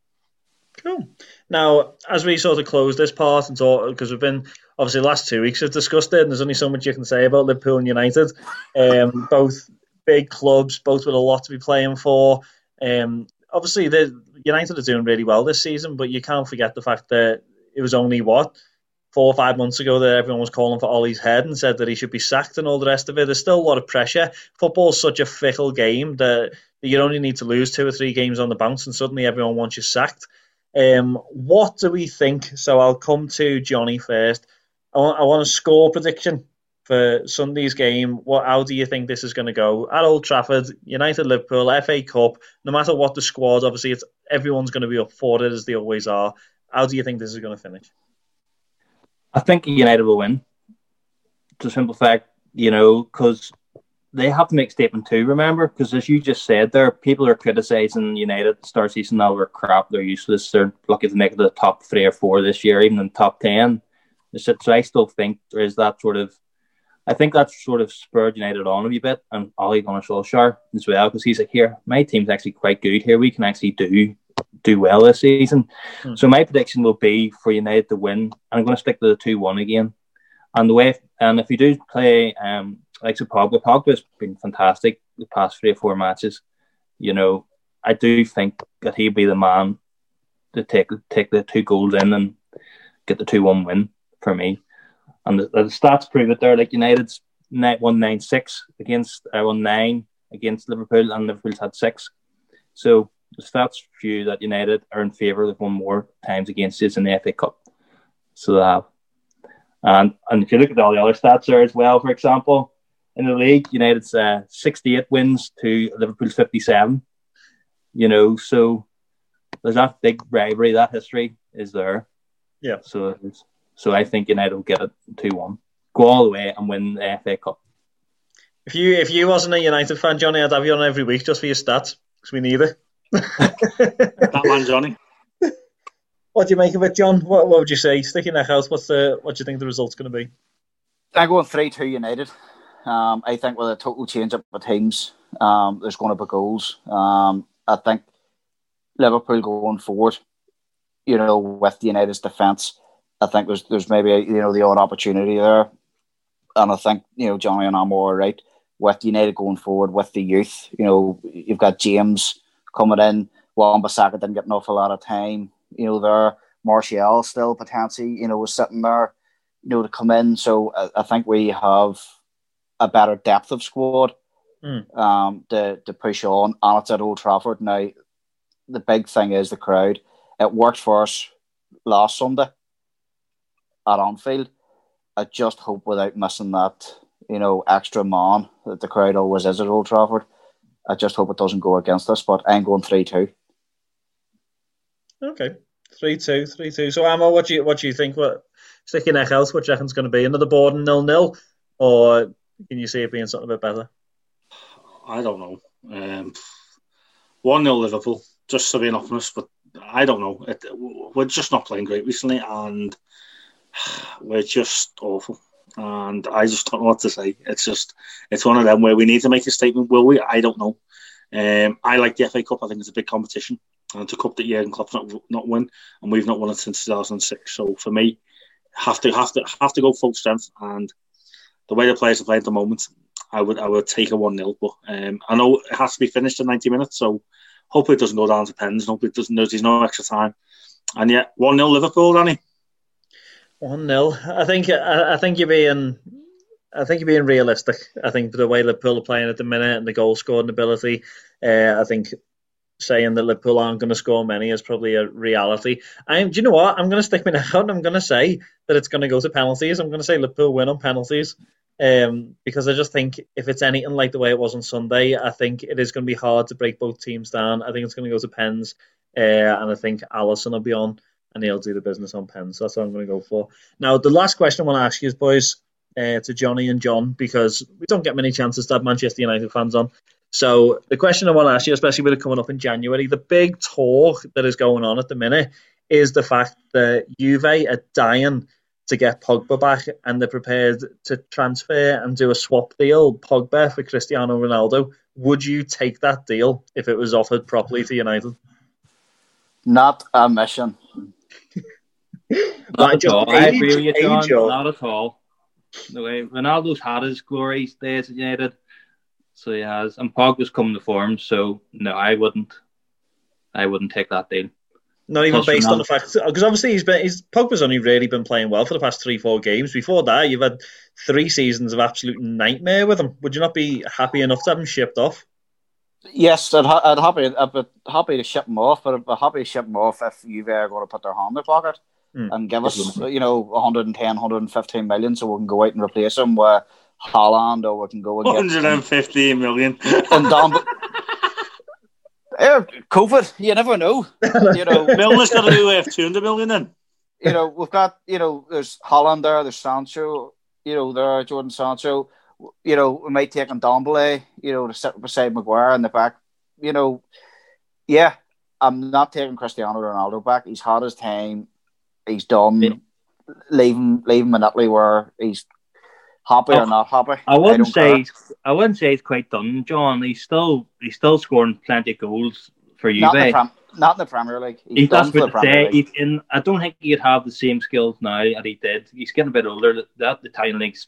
Cool. Now, as we sort of close this part and talk, because we've been obviously last two weeks have discussed it, and there's only so much you can say about Liverpool and United. Um, both big clubs, both with a lot to be playing for. Um, obviously, the United are doing really well this season, but you can't forget the fact that it was only what four or five months ago that everyone was calling for Ole's head and said that he should be sacked and all the rest of it. There's still a lot of pressure. Football's such a fickle game that, you only need to lose two or three games on the bounce and suddenly everyone wants you sacked. Um, what do we think? So I'll come to Johnny first. I want, I want a score prediction for Sunday's game. What? How do you think this is going to go at Old Trafford? United, Liverpool, FA Cup. No matter what the squad, obviously, it's everyone's going to be up for it as they always are. How do you think this is going to finish? I think United will win. To simple fact, you know, because they have to make statement too. Remember, because as you just said, there are people are criticizing United start season oh, now. They're crap. They're useless. They're lucky to make it the top three or four this year, even in the top ten. So I still think there is that sort of I think that's sort of spurred United on a wee bit, and Ole Gunnar Solskjaer as well, because he's like, here, my team's actually quite good here. We can actually do do well this season. Mm. So my prediction will be for United to win. And I'm going to stick to the two one again. And the way, and if you do play, um, like so Pogba, Pogba's been fantastic the past three or four matches. You know, I do think that he'd be the man to take take the two goals in and get the two one win for me. And the, the stats prove it there. Like United's net one nine six against uh, one nine against Liverpool, and Liverpool's had six. So the stats view that United are in favour. They've won more times against us in the FA Cup. So they have. And and if you look at all the other stats there as well, for example, in the league. United's uh, 68 wins to Liverpool's 57. You know, so there's that big rivalry. That history is there. Yeah. So so I think United will get it two one, go all the way and win the FA Cup. If you if you wasn't a United fan, Johnny, I'd have you on every week just for your stats because we need it. <laughs> that man, Johnny. What do you make of it, John? What, what would you say? Sticking neck out, what's the what do you think the result's going to be? I'm going three two United. Um, I think with a total change up of teams, um, there's going to be goals. Um, I think Liverpool going forward, you know, with the United's defence, I think there's there's maybe a, you know the odd opportunity there, and I think you know Johnny and I'm right with United going forward with the youth. You know, you've got James coming in. Wan-Bissaka didn't get an awful lot of time. You know, there Martial still potentially you know was sitting there, you know, to come in. So I, I think we have a better depth of squad mm. um, to to push on, and it's at Old Trafford now. The big thing is the crowd. It worked for us last Sunday at Anfield. I just hope without missing that, you know, extra man that the crowd always is at Old Trafford. I just hope it doesn't go against us, but I'm going 3 2. Okay. 3 2, 3 2. So, Ammo, what do you what do you think? What sticking neck out, what do you reckon's going to be? Another board and nil nil? Or can you see it being something a bit better? I don't know. Um, 1 0 Liverpool, just to be an honest, but I don't know. It, we're just not playing great recently, and <sighs> we're just awful. And I just don't know what to say. It's just, it's one of them where we need to make a statement. Will we? I don't know. Um, I like the FA Cup. I think it's a big competition. And it's a cup that Jurgen Klopp's not not win, and we've not won it since 2006. So for me, have to have to have to go full strength. And the way the players are playing at the moment, I would I would take a one 0 But um, I know it has to be finished in 90 minutes. So hopefully it doesn't go down to pens. Hopefully it doesn't. There's no extra time. And yet one 0 Liverpool, Danny. One 0 I think I, I think you're being I think you're being realistic. I think the way Liverpool are playing at the minute and the goal scoring ability, uh, I think saying that Liverpool aren't going to score many is probably a reality. I'm, do you know what? I'm going to stick my neck out and I'm going to say that it's going to go to penalties. I'm going to say Liverpool win on penalties um, because I just think if it's anything like the way it was on Sunday, I think it is going to be hard to break both teams down. I think it's going to go to pens, uh, and I think Alisson will be on and he'll do the business on pens. So that's what I'm going to go for. Now, the last question I want to ask you is, boys, uh, to Johnny and John, because we don't get many chances to have Manchester United fans on. So the question I want to ask you, especially with it coming up in January, the big talk that is going on at the minute is the fact that Juve are dying to get Pogba back and they're prepared to transfer and do a swap deal, Pogba for Cristiano Ronaldo. Would you take that deal if it was offered properly to United? Not a mission. Not at all. I agree with you, John. Not at all. The way Ronaldo's had his glory days at United so he has, and Pogba's come to form. So no, I wouldn't. I wouldn't take that deal. Not even Plus based on the fact because obviously he's been he's Pogba's only really been playing well for the past three four games. Before that, you've had three seasons of absolute nightmare with him. Would you not be happy enough to have him shipped off? Yes, I'd, ha- I'd happy I'd be happy to ship them off, but I'd be happy to ship them off if you are going to put their hand in their pocket mm. and give us you know 110, 115 million so we can go out and replace them with Haaland, or we can go and 115 million. And down, <laughs> COVID, you never know. You know, <laughs> Milner's got to do uh, 200 million then. You know, we've got, you know, there's Haaland there, there's Sancho, you know, there, Jadon Sancho. You know, we might take him Ndombele, you know, to sit beside Maguire in the back. You know, yeah, I'm not taking Cristiano Ronaldo back. He's had his time. He's done. Yeah. Leave him, leave him in Italy where he's happy or oh, not happy. I wouldn't I say I wouldn't say he's quite done, John. He's still he's still scoring plenty of goals for you. Not, in not in the Premier League. He's he, done for the Premier League. In, I don't think he'd have the same skills now that he did. He's getting a bit older. That the Italian league's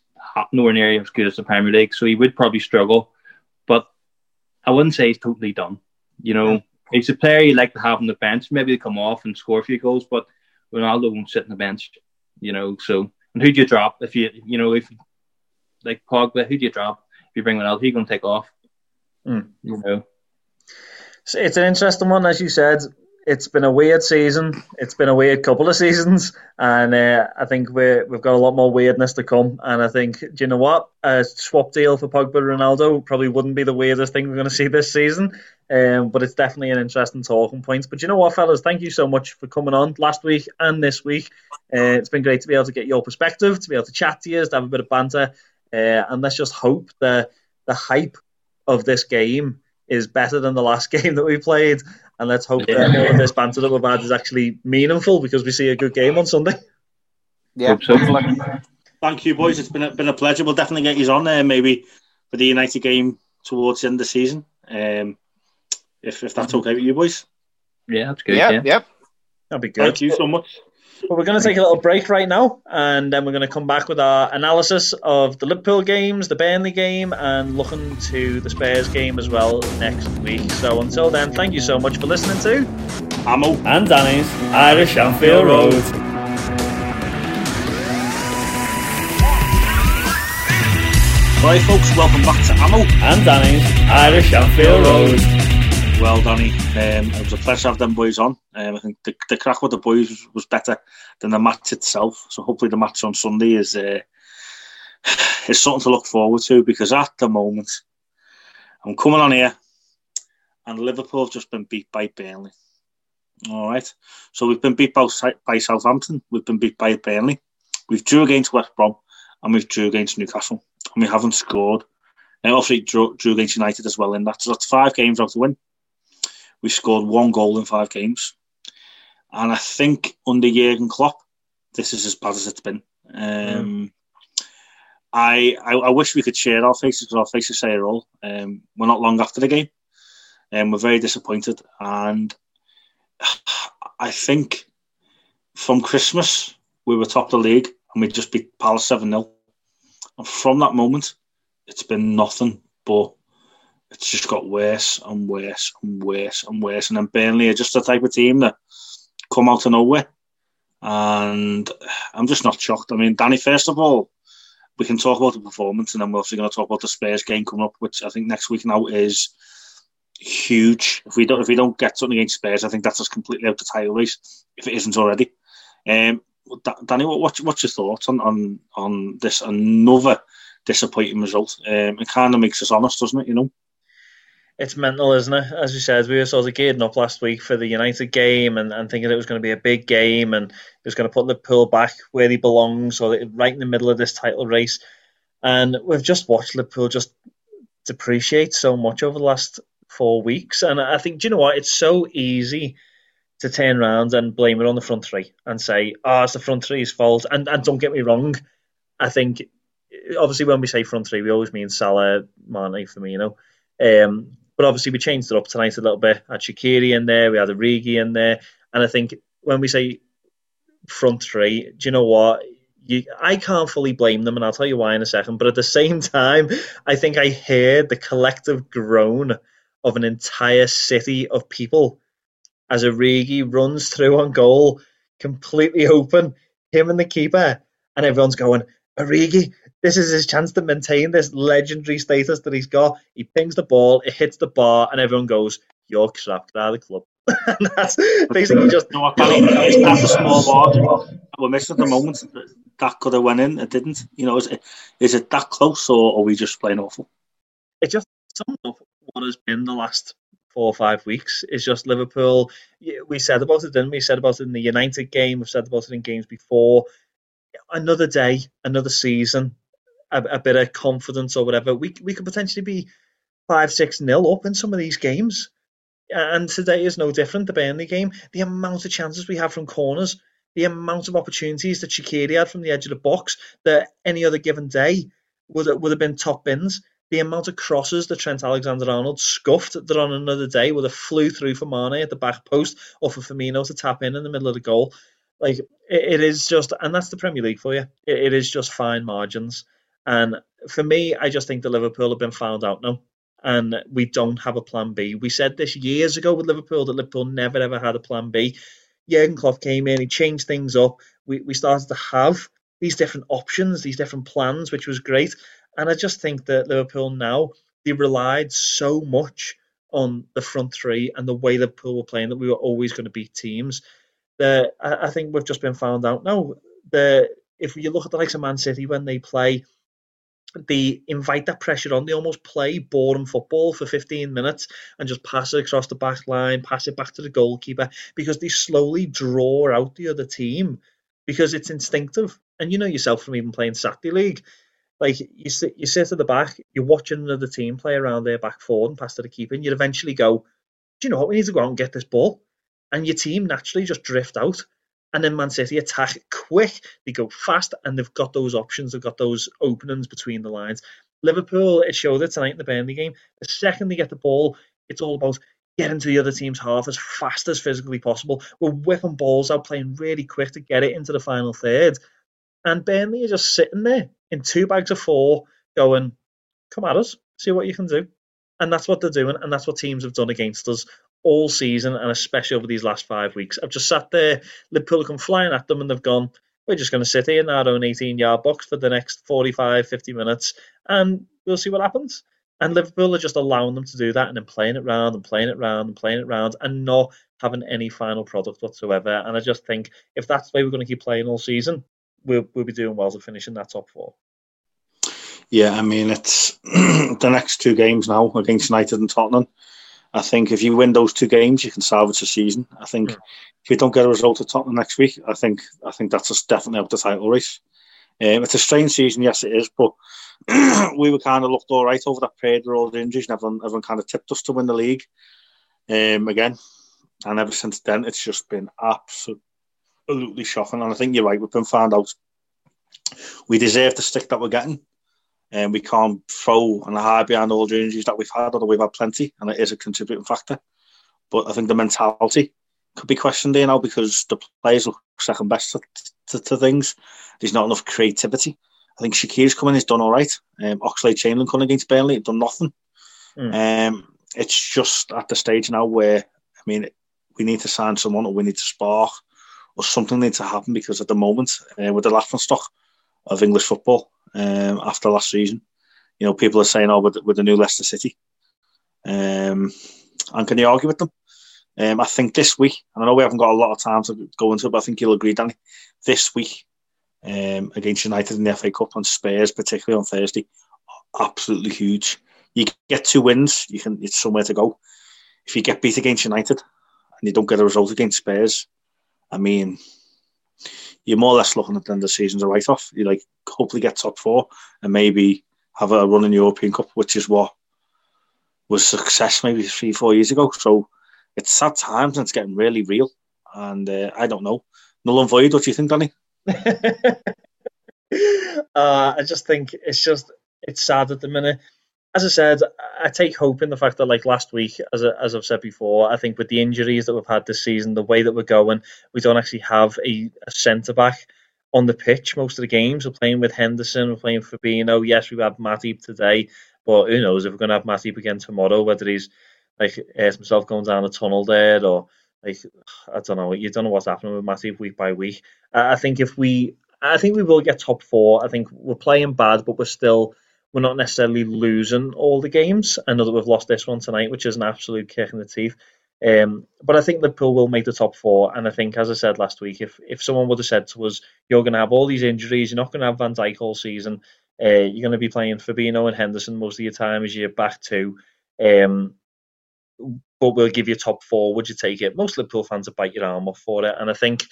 nowhere near as good as the Premier League, so he would probably struggle. But I wouldn't say he's totally done. You know, he's a player you like to have on the bench. Maybe to come off and score a few goals, but Ronaldo won't sit on the bench. You know, so and who do you drop if you you know if like Pogba, who do you drop? If you bring out, who going to take off? Mm. You know. So it's an interesting one, as you said. It's been a weird season. It's been a weird couple of seasons, and uh, I think we we've got a lot more weirdness to come. And I think, do you know what? A swap deal for Pogba Ronaldo probably wouldn't be the weirdest thing we're going to see this season. Um, but it's definitely an interesting talking point. But you know what, fellas? Thank you so much for coming on last week and this week. Uh, it's been great to be able to get your perspective, to be able to chat to you, to have a bit of banter, uh, and let's just hope that the hype of this game is better than the last <laughs> game that we played and let's hope yeah. that all of this banter that we've had is actually meaningful because we see a good game on Sunday. Yeah. Thank you, boys. It's been a, been a pleasure. We'll definitely get you on there, maybe for the United game towards the end of the season, um, if if that's okay with you, boys. Yeah, that's good. Yeah, yeah. Yep. That'd be good. Thank you so much. Well, we're going to take a little break right now, and then we're going to come back with our analysis of the Liverpool games, the Burnley game, and looking to the Spurs game as well next week. So until then, thank you so much for listening to Ammo and Danny's Irish Anfield Road. Right, folks, welcome back to Ammo and Danny's Irish Anfield Road well, Danny. Um, it was a pleasure to have them boys on. Um, I think the, the crack with the boys was, was, better than the match itself. So hopefully the match on Sunday is uh, <sighs> is something to look forward to because at the moment I'm coming on here and Liverpool have just been beat by Burnley. All right. So we've been beat by, by Southampton. We've been beat by Burnley. We've drew against West Brom and we've drew against Newcastle and we haven't scored. And obviously drew, drew against United as well in that. So that's five games out to win we scored one goal in five games. And I think under Jurgen Klopp, this is as bad as it's been. Um. I, I, I wish we could share our faces because our faces say it all. Um, we're not long after the game, and um, we're very disappointed. And <sighs> I think from Christmas we were top of the league and we just beat Palace seven 0 And from that moment, it's been nothing but it's just got worse and worse and worse and worse. And then Burnley are just the type of team that come out of nowhere. And I'm just not shocked. I mean, Danny, first of all, we can talk about the performance, and then we're also going to talk about the Spurs game coming up, which I think next week now is huge. If we don't, if we don't get something against Spurs, I think that's us completely out of the title race. If it isn't already, um, Danny, what, what's your thoughts on on on this another disappointing result? Um, it kind of makes us honest, doesn't it? You know it's mental, isn't it? As you said, we were sort of gearing up last week for the United game and, and thinking it was going to be a big game and it was going to put Liverpool back where he belongs, or right in the middle of this title race. And we've just watched Liverpool just depreciate so much over the last four weeks. And I think, do you know what? It's so easy to turn around and blame it on the front three and say, oh, it's the front three's fault. And, and don't get me wrong, I think, obviously, when we say front three, we always mean Salah, Mane, Firmino. Um, but obviously, we changed it up tonight a little bit. Had Shaqiri in there, we had Origi in there, and I think when we say front three, do you know what? You, I can't fully blame them, and I'll tell you why in a second. But at the same <laughs> time, I think I hear the collective groan of an entire city of people as Origi runs through on goal, completely <laughs> open, him and the keeper, and everyone's going, Origi, this is his chance to maintain this legendary status that he's got. He pings the ball, it hits the bar, and everyone goes, "You're crap, get out of the club." <laughs> and that's basically just. No, it's not a small margin. We're missing at the moment. That could have went in. It didn't. You know, is it, is it that close, or are we just playing awful? It just sums up what has been the last four or five weeks. Is just Liverpool. We said about it, didn't we? we said about it in the United game. We've said about it in games before. Another day, another season a, a bit of confidence or whatever, we we could potentially be five six nil up in some of these games. And today is no different. The Burnley game, the amount of chances we have from corners, the amount of opportunities that Shaqiri had from the edge of the box that any other given day would would have been top bins. The amount of crosses that Trent Alexander-Arnold scuffed that on another day would have flew through for Mane at the back post or for Firmino to tap in in the middle of the goal. Like it, it is just, and that's the Premier League for you. it, it is just fine margins. And for me, I just think the Liverpool have been found out now. And we don't have a plan B. We said this years ago with Liverpool that Liverpool never ever had a plan B. Jurgen Klopp came in, he changed things up. We we started to have these different options, these different plans, which was great. And I just think that Liverpool now they relied so much on the front three and the way Liverpool were playing that we were always going to beat teams. The, I, I think we've just been found out now. The if you look at the likes of Man City when they play, they invite that pressure on. They almost play boring football for 15 minutes and just pass it across the back line, pass it back to the goalkeeper because they slowly draw out the other team because it's instinctive. And you know yourself from even playing Saturday League, like you sit, you sit at the back, you're watching another team play around their back four and pass to the keeper, and you'd eventually go, do you know what? We need to go out and get this ball, and your team naturally just drift out. And then Man City attack quick, they go fast, and they've got those options, they've got those openings between the lines. Liverpool, it showed it tonight in the Burnley game. The second they get the ball, it's all about getting to the other team's half as fast as physically possible. We're whipping balls out, playing really quick to get it into the final third. And Burnley are just sitting there in two bags of four, going, "Come at us, see what you can do." And that's what they're doing, and that's what teams have done against us all season, and especially over these last five weeks. I've just sat there, Liverpool come flying at them, and they've gone, "We're just going to sit here in our own 18-yard box for the next 45, 50 minutes, and we'll see what happens." And Liverpool are just allowing them to do that and then playing it round and playing it round and playing it round and not having any final product whatsoever. And I just think if that's the way we're going to keep playing all season, we'll we'll be doing well to finish in that top four. Yeah, I mean it's <clears throat> the next two games now against United and Tottenham. I think if you win those two games, you can salvage the season. I think yeah. if you don't get a result at Tottenham next week, I think I think that's just definitely out the title race. Um, it's a strange season, yes, it is, but <clears throat> we were kind of looked all right over that period with all the injuries, and everyone, everyone kind of tipped us to win the league um, again. And ever since then, it's just been absolutely shocking. And I think you're right. We've been found out. We deserve the stick that we're getting, and we can't throw and hide behind all the injuries that we've had, although we've had plenty, and it is a contributing factor. But I think the mentality could be questioned there now because the players look second best to, to, to things. There's not enough creativity. I think Shaqiri's coming, he's done all right. Um, Oxlade Chamberlain coming against Burnley, done nothing. Mm. Um, it's just at the stage now where, I mean, we need to sign someone or we need to spark or something needs to happen because at the moment, uh, with the laughing stock of English football um, after last season, you know, people are saying, "Oh, with, with the new Leicester City," um, and can you argue with them? Um, I think this week, and I know we haven't got a lot of time to go into it, but I think you'll agree, Danny. This week um, against United in the FA Cup and Spurs, particularly on Thursday, absolutely huge. You get two wins, you can it's somewhere to go. If you get beat against United and you don't get a result against Spurs, I mean, you're more or less looking at the end of the season's a write off. You like hopefully get top four and maybe have a run in the European Cup, which is what was success maybe three, four years ago. So it's sad times and it's getting really real. And uh, I don't know. Null and void, what do you think, Danny? <laughs> uh, I just think it's just it's sad at the minute as I said, I take hope in the fact that, like last week, as I, as I've said before, I think with the injuries that we've had this season, the way that we're going, we don't actually have a, a centre back on the pitch most of the games. We're playing with Henderson, we're playing Fabinho. Yes, we have had Matip today, but who knows if we're going to have Matip again tomorrow? Whether he's like himself going down the tunnel there, or like I don't know. You don't know what's happening with Matip week by week. I think if we, I think we will get top four. I think we're playing bad, but we're still we're not necessarily losing all the games. I know that we've lost this one tonight, which is an absolute kick in the teeth. Um, but I think Liverpool will make the top four. And I think, as I said last week, if if someone would have said to us, "You're going to have all these injuries, you're not going to have Van Dijk all season, uh, you're going to be playing Fabinho and Henderson most of your time as your back two, um, but we'll give you top four. would you take it? Most Liverpool fans would bite your arm off for it. And I think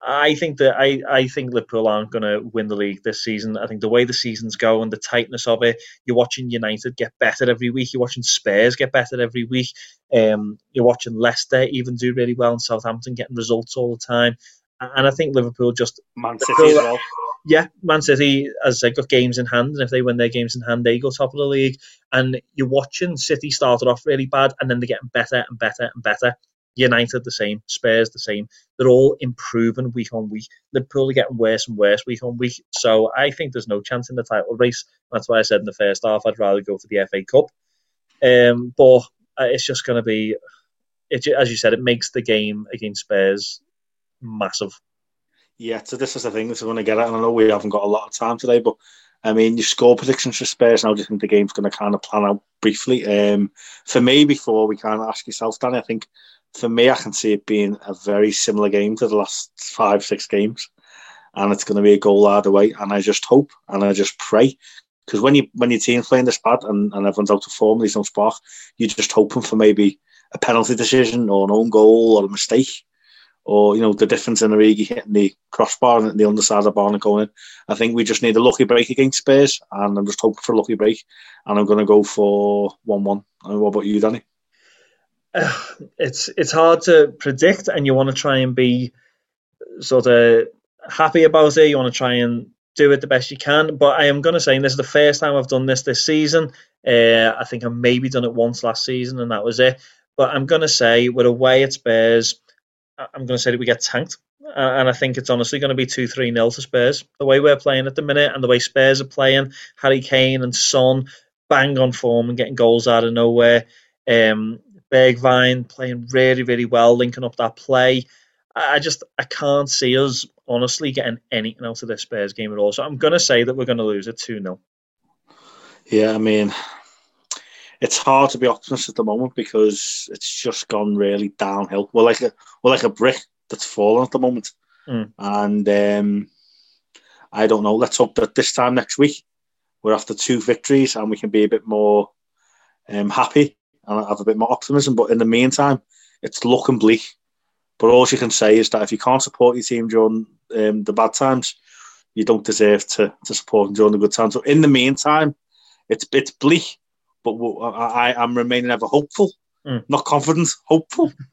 I think that I, I think Liverpool aren't going to win the league this season. I think the way the season's going, the tightness of it, you're watching United get better every week. You're watching Spurs get better every week. Um, you're watching Leicester even do really well, and Southampton getting results all the time. And I think Liverpool just Man City Liverpool, as well. Yeah, Man City, as I got games in hand, and if they win their games in hand, they go top of the league. And you're watching City started off really bad, and then they're getting better and better and better. United the same, Spurs the same. They're all improving week on week. Liverpool are getting worse and worse week on week. So I think there's no chance in the title race. That's why I said in the first half I'd rather go for the FA Cup. Um, but uh, it's just going to be, it, as you said, it makes the game against Spurs massive. Yeah, so this is the thing. This is going to get at, and I know we haven't got a lot of time today, but I mean, you score predictions for Spurs now. Do you think the game's going to kind of plan out briefly? Um, for me, before we kind of ask yourself, Danny, I think for me, I can see it being a very similar game to the last five, six games, and it's going to be a goal either way. And I just hope and I just pray because when you when your team's playing this bad and, and everyone's out of form, there's no spark. You're just hoping for maybe a penalty decision or an own goal or a mistake or you know the difference in Origi hitting the crossbar and the underside of the bar and going in. I think we just need a lucky break against Spurs, and I'm just hoping for a lucky break. And I'm going to go for one-one. And what about you, Danny? <sighs> it's it's hard to predict, and you want to try and be sort of happy about it. You want to try and do it the best you can. But I am going to say, and this is the first time I've done this this season. Uh, I think I maybe done it once last season, and that was it. But I'm going to say we're away at Spurs. I'm going to say that we get tanked. and I think it's honestly going to be 2 3 0 to Spurs. The way we're playing at the minute and the way Spurs are playing, Harry Kane and Son bang on form and getting goals out of nowhere. Um, Bergwijn playing really, really well, linking up that play. I just I can't see us honestly getting anything out of this Spurs game at all. So I'm going to say that we're going to lose it 2 0. Yeah, I mean, it's hard to be optimistic at the moment because it's just gone really downhill. We're like a we're like a brick that's fallen at the moment, mm. and um, I don't know. Let's hope that this time next week we're after two victories and we can be a bit more um, happy and I have a bit more optimism. But in the meantime, it's looking bleak. But all you can say is that if you can't support your team during um, the bad times, you don't deserve to, to support them during the good times. So in the meantime, it's it's bleak but I, am remaining ever hopeful, mm. not confident, hopeful. <laughs>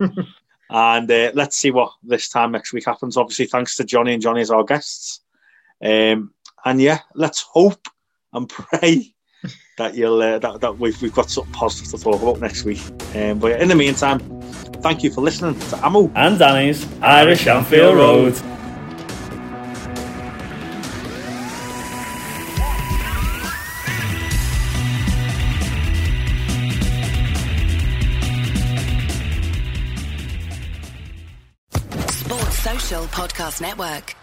and uh, let's see what this time next week happens. Obviously, thanks to Johnny and Johnny as our guests. Um, and yeah, let's hope and <laughs> pray that you'll uh, that, that we've, we've got something positive to talk about next week. Um, but in the meantime, thank you for listening to Ammo and Danny's Irish Anfield Road. Sports Social Podcast Network.